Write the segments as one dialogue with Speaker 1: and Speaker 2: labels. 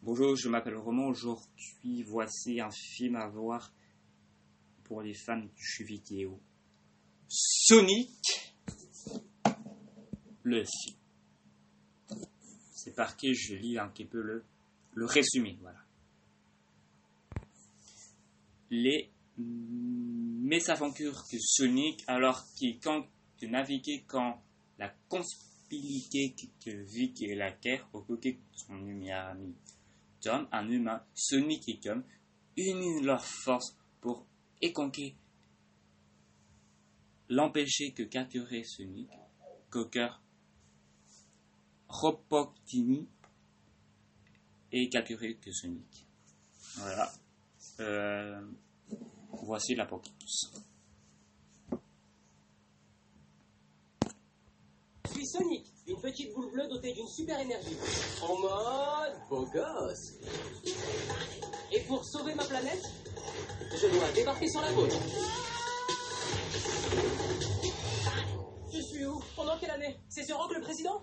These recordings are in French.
Speaker 1: Bonjour, je m'appelle Roman. Aujourd'hui, voici un film à voir pour les fans du jeu vidéo. Sonic, le film. C'est parti, je lis un petit peu le, résumé. Voilà. Les mésaventures que Sonic, alors qu'il compte de naviguer quand la conspirité que Vic et la Terre au côté de son ami Un humain, Sonic et Tom, unissent leurs forces pour éconquer l'empêcher que capturer Sonic, Cocker, Robotini et capturer que Sonic. Voilà. Euh, voici l'apocalypse.
Speaker 2: Je suis Sonic, une petite boule bleue dotée d'une super énergie. En mode beau gosse. Et pour sauver ma planète, je dois débarquer sur la côte. Je suis où? Pendant quelle année? C'est sur Rock le président?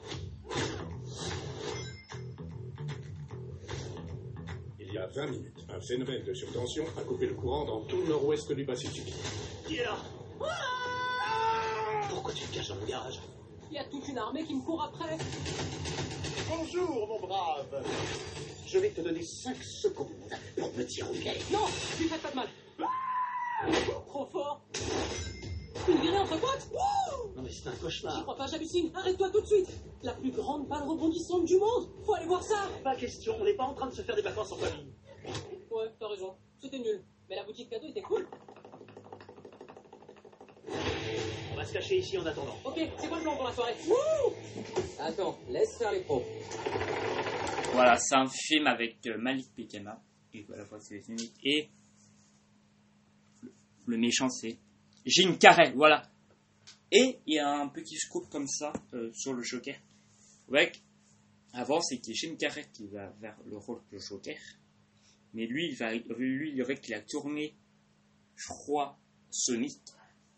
Speaker 3: Il y a 20 minutes, un phénomène de surtension a coupé le courant dans tout le nord-ouest du Pacifique.
Speaker 2: Il est là?
Speaker 4: Pourquoi tu te caches dans le garage?
Speaker 2: Il y a toute une armée qui me court après.
Speaker 4: Bonjour, mon brave. Je vais te donner 5 secondes pour me tirer au pied.
Speaker 2: Non Lui faites pas de mal. Trop fort Une virée entre potes?
Speaker 4: Non, mais c'est un cauchemar.
Speaker 2: crois pas, j'hallucine. Arrête-toi tout de suite. La plus grande balle rebondissante du monde. Faut aller voir ça.
Speaker 4: Pas question, on n'est pas en train de se faire des vacances en famille.
Speaker 2: Ouais, t'as raison. C'était nul. Mais la boutique cadeau était cool.
Speaker 4: On va se cacher ici en attendant.
Speaker 2: Ok, c'est quoi le plan pour la soirée? Wouh Attends, laisse faire les pros.
Speaker 1: Voilà, c'est un film avec euh, Malik Bekema, et le, le méchant c'est Jim Carrey, voilà. Et il y a un petit scoop comme ça euh, sur le Joker. Avec, avant c'était Jim Carrey qui va vers le rôle de Joker, mais lui, il va, lui, il aurait qu'il a tourné, je crois, Sonic,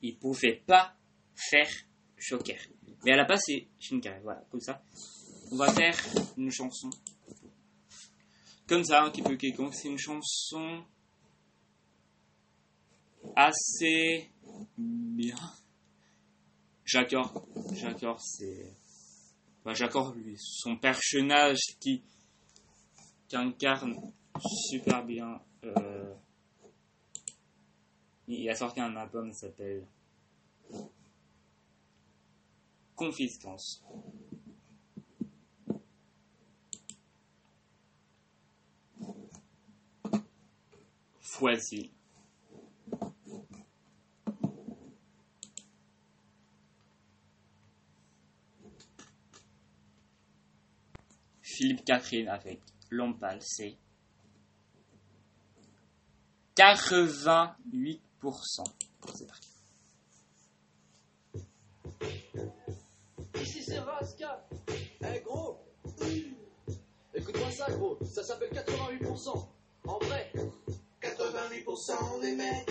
Speaker 1: il pouvait pas faire Joker. Mais à la base c'est Carrey, voilà, comme ça. On va faire une chanson comme ça, un petit peu quelconque. C'est une chanson assez bien. J'accorde, j'accorde, c'est. Bah, j'accorde lui, son personnage qui, qui incarne super bien. euh, il a sorti un album qui s'appelle Confiscance. Voici. Philippe Catherine avec Lompal, c'est 88%. C'est parti.
Speaker 5: C'est Raska. Eh gros Écoute-moi ça gros, ça s'appelle 88%. En vrai,
Speaker 6: 88% des mecs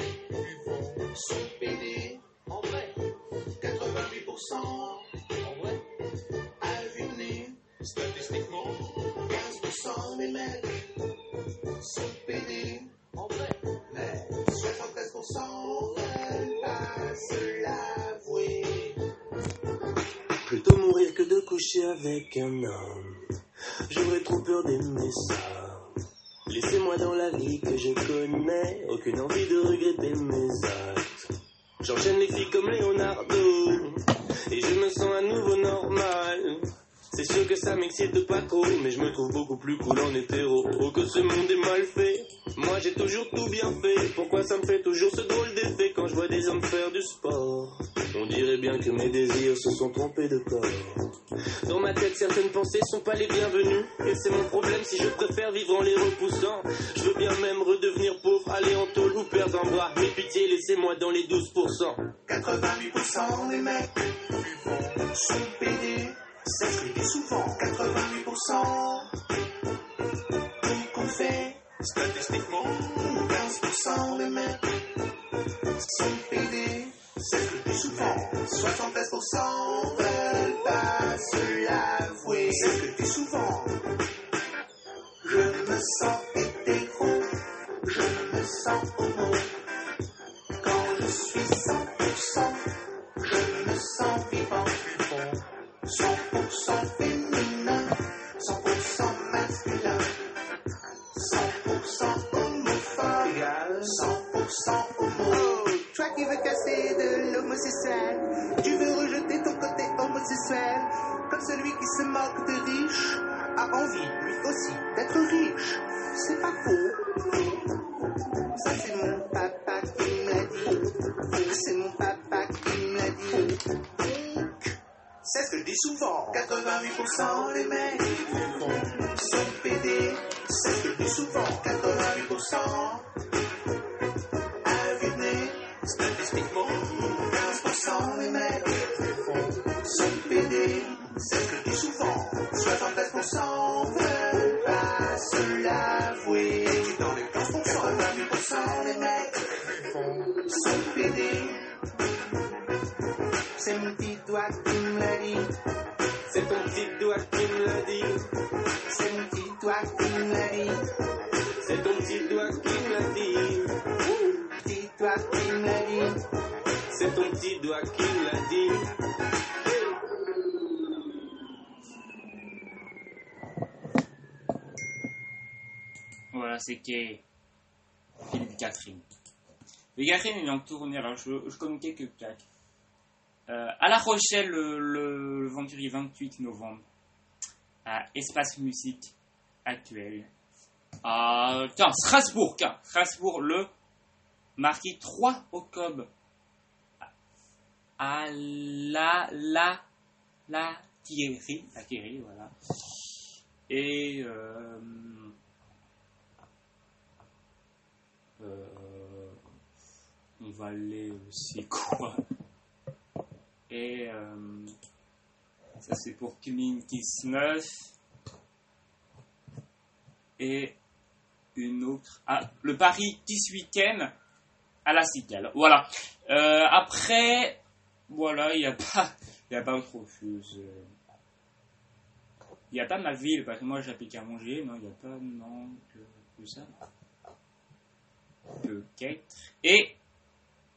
Speaker 6: sont pédés.
Speaker 5: en vrai,
Speaker 6: 88%
Speaker 7: avec un homme. J'aurais trop peur d'aimer ça. Laissez-moi dans la vie que je connais. Aucune envie de regretter mes actes. J'enchaîne les filles comme Leonardo. Et je me sens à nouveau normal. C'est sûr que ça m'excite pas trop. Mais je me trouve beaucoup plus cool en hétéro. Oh, que ce monde est mal fait. Moi j'ai toujours tout bien fait. Pourquoi ça me fait toujours ce drôle d'effet quand je vois des hommes faire du sport? Sont trompés de corps. Dans ma tête, certaines pensées sont pas les bienvenues. Et c'est mon problème si je préfère vivre en les repoussant. Je veux bien même redevenir pauvre, aller en tôle ou perdre un bras. Mais pitié, laissez-moi dans les 12%.
Speaker 6: 88% des mecs sont pédés. Ça se dit souvent. 88% tout qu'on fait. Statistiquement, 15% des mecs sont pédés. Dit souvent. 73% veulent pas se l'avouer. C'est ce que dis souvent. Je me sens celui qui se moque de riches, a envie lui aussi d'être riche. C'est pas faux. Ça c'est mon papa qui me l'a dit. C'est mon papa qui me l'a dit. C'est ce que je dis souvent. 88% les mecs sont pédés. C'est ce que je dis souvent. 88% à vue de nez. Statistiquement, 15% les mecs sont pédés. C'est
Speaker 1: Voilà, c'était Philippe Catherine. Et Catherine est en tournée, je, je connais quelques plaques. Euh, à La Rochelle le, vendredi 28 novembre, à Espace Musique Actuel. À Strasbourg, Strasbourg le mardi 3 octobre. À la, la, la Thierry, Thierry, voilà. Et euh, on va aller aussi quoi. Et euh, ça c'est pour Clean Kiss 9 et une autre ah, le Paris Kiss Weekend à la Cigale. Voilà. Euh, après voilà il n'y a pas il a pas autre chose. Il n'y a pas ma ville parce que moi j'applique à manger non il n'y a pas non que, que ça. Peut-être. Et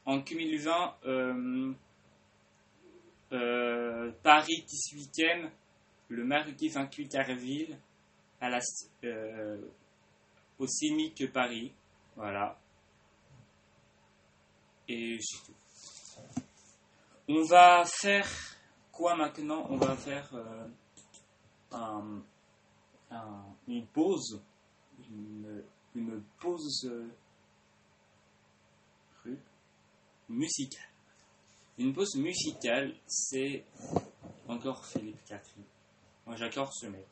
Speaker 1: en 2020, euh, euh, Paris 18e, le mardi 28 Carville, à la, euh, au CIMIC Paris. Voilà. Et c'est tout. On va faire quoi maintenant? On va faire un- un- une pause. Une, pause. Musicale. Une pause musicale, c'est encore Philippe Catherine. Moi, j'accorde ce mec.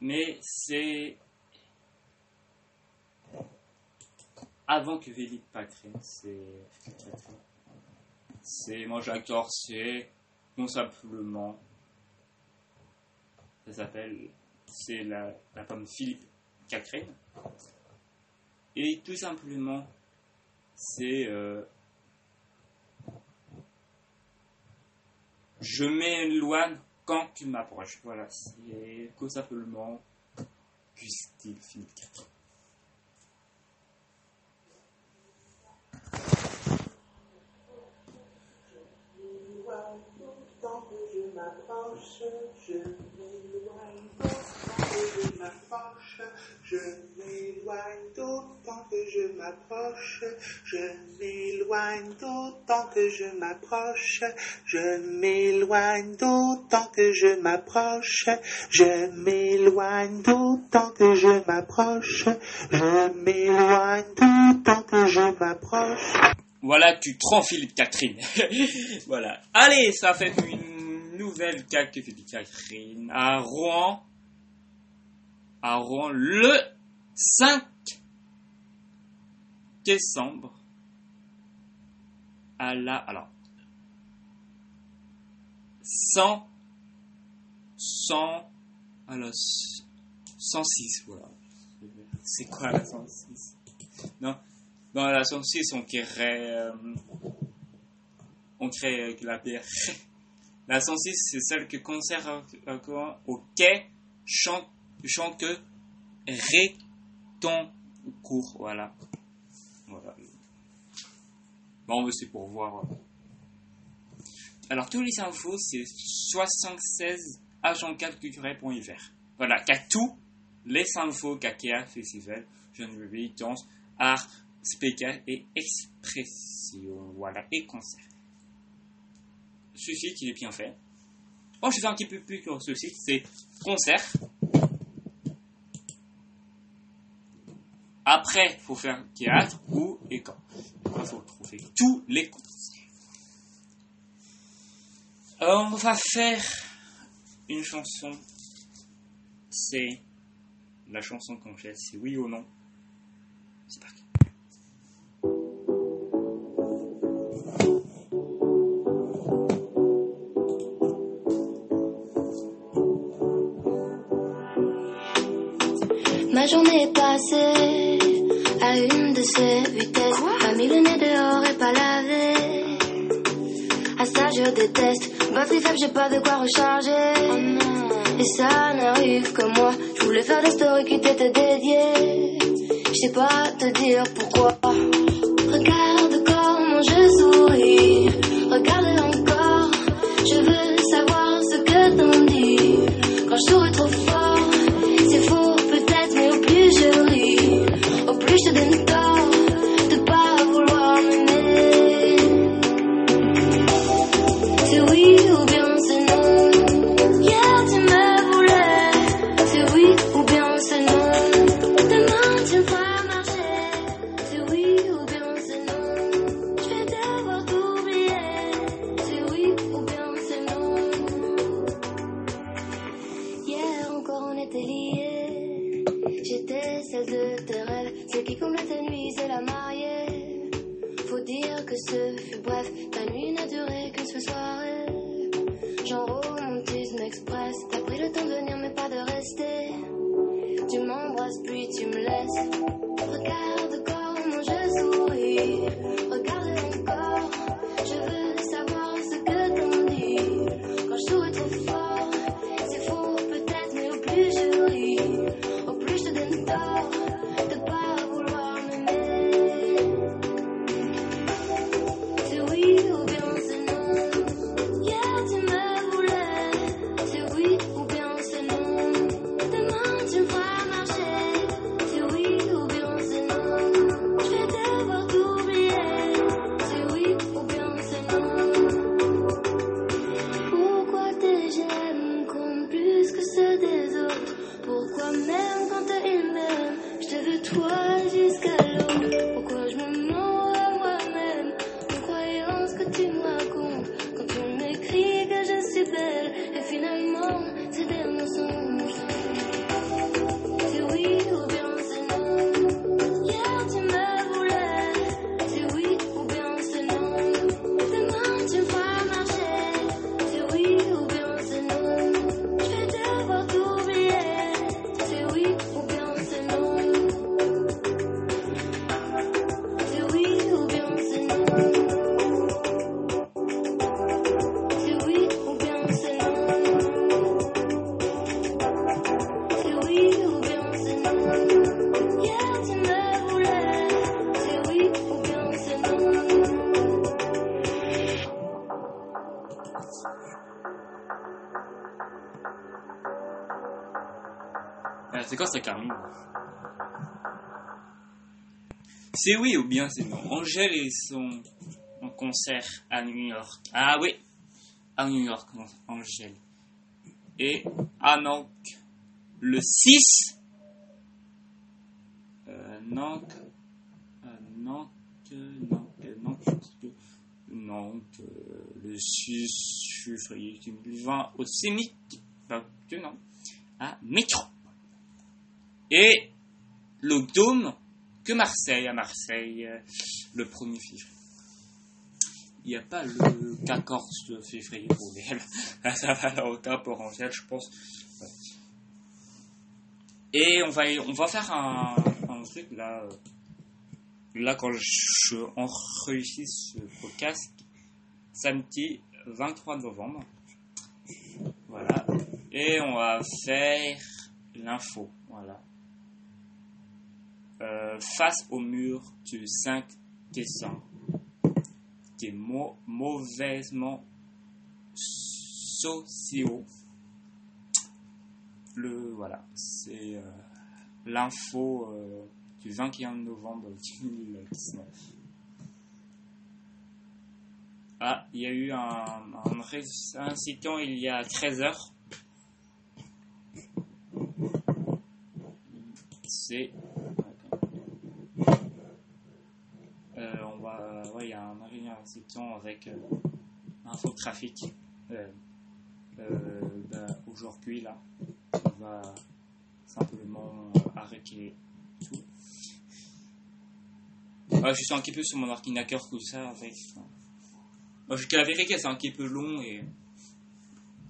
Speaker 1: Mais c'est avant que Philippe Catherine, c'est. C'est moi j'accorde, c'est tout simplement. Ça s'appelle, c'est la, la pomme Philippe Catherine. Et tout simplement, c'est euh, je m'éloigne quand tu m'approches. Voilà, c'est tout simplement Philippe Catherine.
Speaker 6: Tant que je m'éloigne d'autant que je m'approche, je m'éloigne d'autant que je m'approche, je m'éloigne d'autant que je m'approche, je m'éloigne d'autant que je m'approche, je m'éloigne d'autant que je m'approche.
Speaker 1: Voilà, tu te rends Philippe Catherine. voilà. Allez, ça fait une nouvelle de Philippe Catherine à Rouen. À Rouen le 5 décembre. À la. Alors. 100. 100. Alors. 106, voilà. C'est quoi la 106 Non. Dans la 106, on crée, euh, on crée avec la bière. La 106, c'est celle que conserve encore au quai Chant- je chante que Réton court, voilà. Voilà. Bon, c'est pour voir. Alors, tous les infos, c'est 76 agentcalculé.fr. Voilà, qu'à tout les infos qu'AKEA Festival, Jeune Bébé, danse, art, spectacle et expression. Voilà, et concert. Ce site, il est bien fait. Oh, je fais un petit peu plus sur ce site, c'est concert. Après, il faut faire théâtre ou école. Il faut trouver tous les concerts. Alors, on va faire une chanson. C'est la chanson qu'on fait, c'est oui ou non. C'est parti.
Speaker 8: Ma journée est passée de ces vitesses. Pas mis le nez dehors et pas lavé. À ça, je déteste. Batterie faible, j'ai pas de quoi recharger. Et ça n'arrive que moi. Je voulais faire des stories qui t'étaient dédiées. Je sais pas te dire pourquoi. C'est
Speaker 1: quoi ça, Carmine C'est oui ou bien c'est non? Angèle et son concert à New York. Ah oui, à New York, Angèle. Et à Nantes, le 6. Euh, euh, Nantes, Nantes, Nantes, Nantes, euh, le 6 février 2020 au Cémit, pas que non, à Métro. Et le Dôme que Marseille, à Marseille, euh, le 1er février. Il n'y a pas le 14 février pour elle. Ça va là au cas pour Angèle, je pense. Et on va, on va faire un, un truc là. euh, Là, quand je enregistre ce podcast, samedi 23 novembre. Voilà. Et on va faire l'info, voilà. Euh, face au mur du 5 décembre, des mots mauvaisement sociaux. Le voilà, c'est euh, l'info euh, du 21 novembre 2019. Ah, il y a eu un, un ré- incident il y a 13 heures. C'est. Euh, on va. Ouais, arrêt incident avec euh, info trafic. Euh, euh, bah, Aujourd'hui, là, on va simplement arrêter tout. Ouais, je suis un petit peu sur mon ordinateur comme ça avec. Moi, je la vérité, c'est un petit peu long et.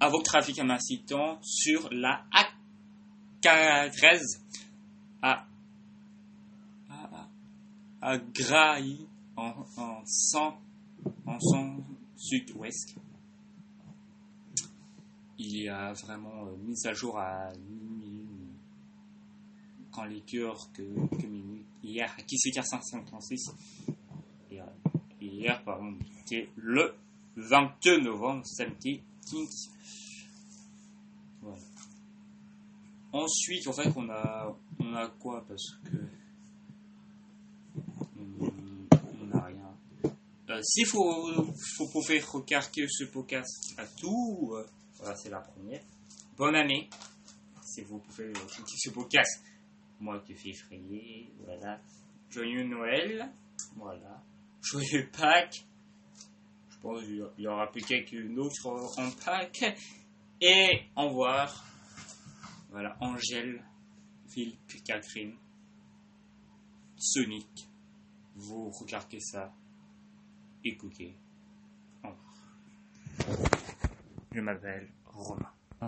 Speaker 1: Avoc trafic un incident sur la A13 à. à, en, en 100 en 100 sud-ouest. Il y a vraiment euh, mise à jour à quand les que minuit. Hier, à 17h56. Et, euh, hier, pardon, c'était le 22 novembre, samedi. Kings. Voilà. Ensuite, en fait, on a, on a quoi? Parce que. S'il faut, faut pouvoir regarder ce podcast à tout, euh, voilà, c'est la première. Bonne année. Si vous pouvez écouter ce podcast, mois de février, voilà. Joyeux Noël, voilà. Joyeux Pâques. Je pense qu'il y aura peut-être une autre en Pâques. Et au revoir. Voilà, Angèle, Phil, puis Catherine, Sonic. Vous regardez ça. Écoutez. Au. Je m'appelle Romain.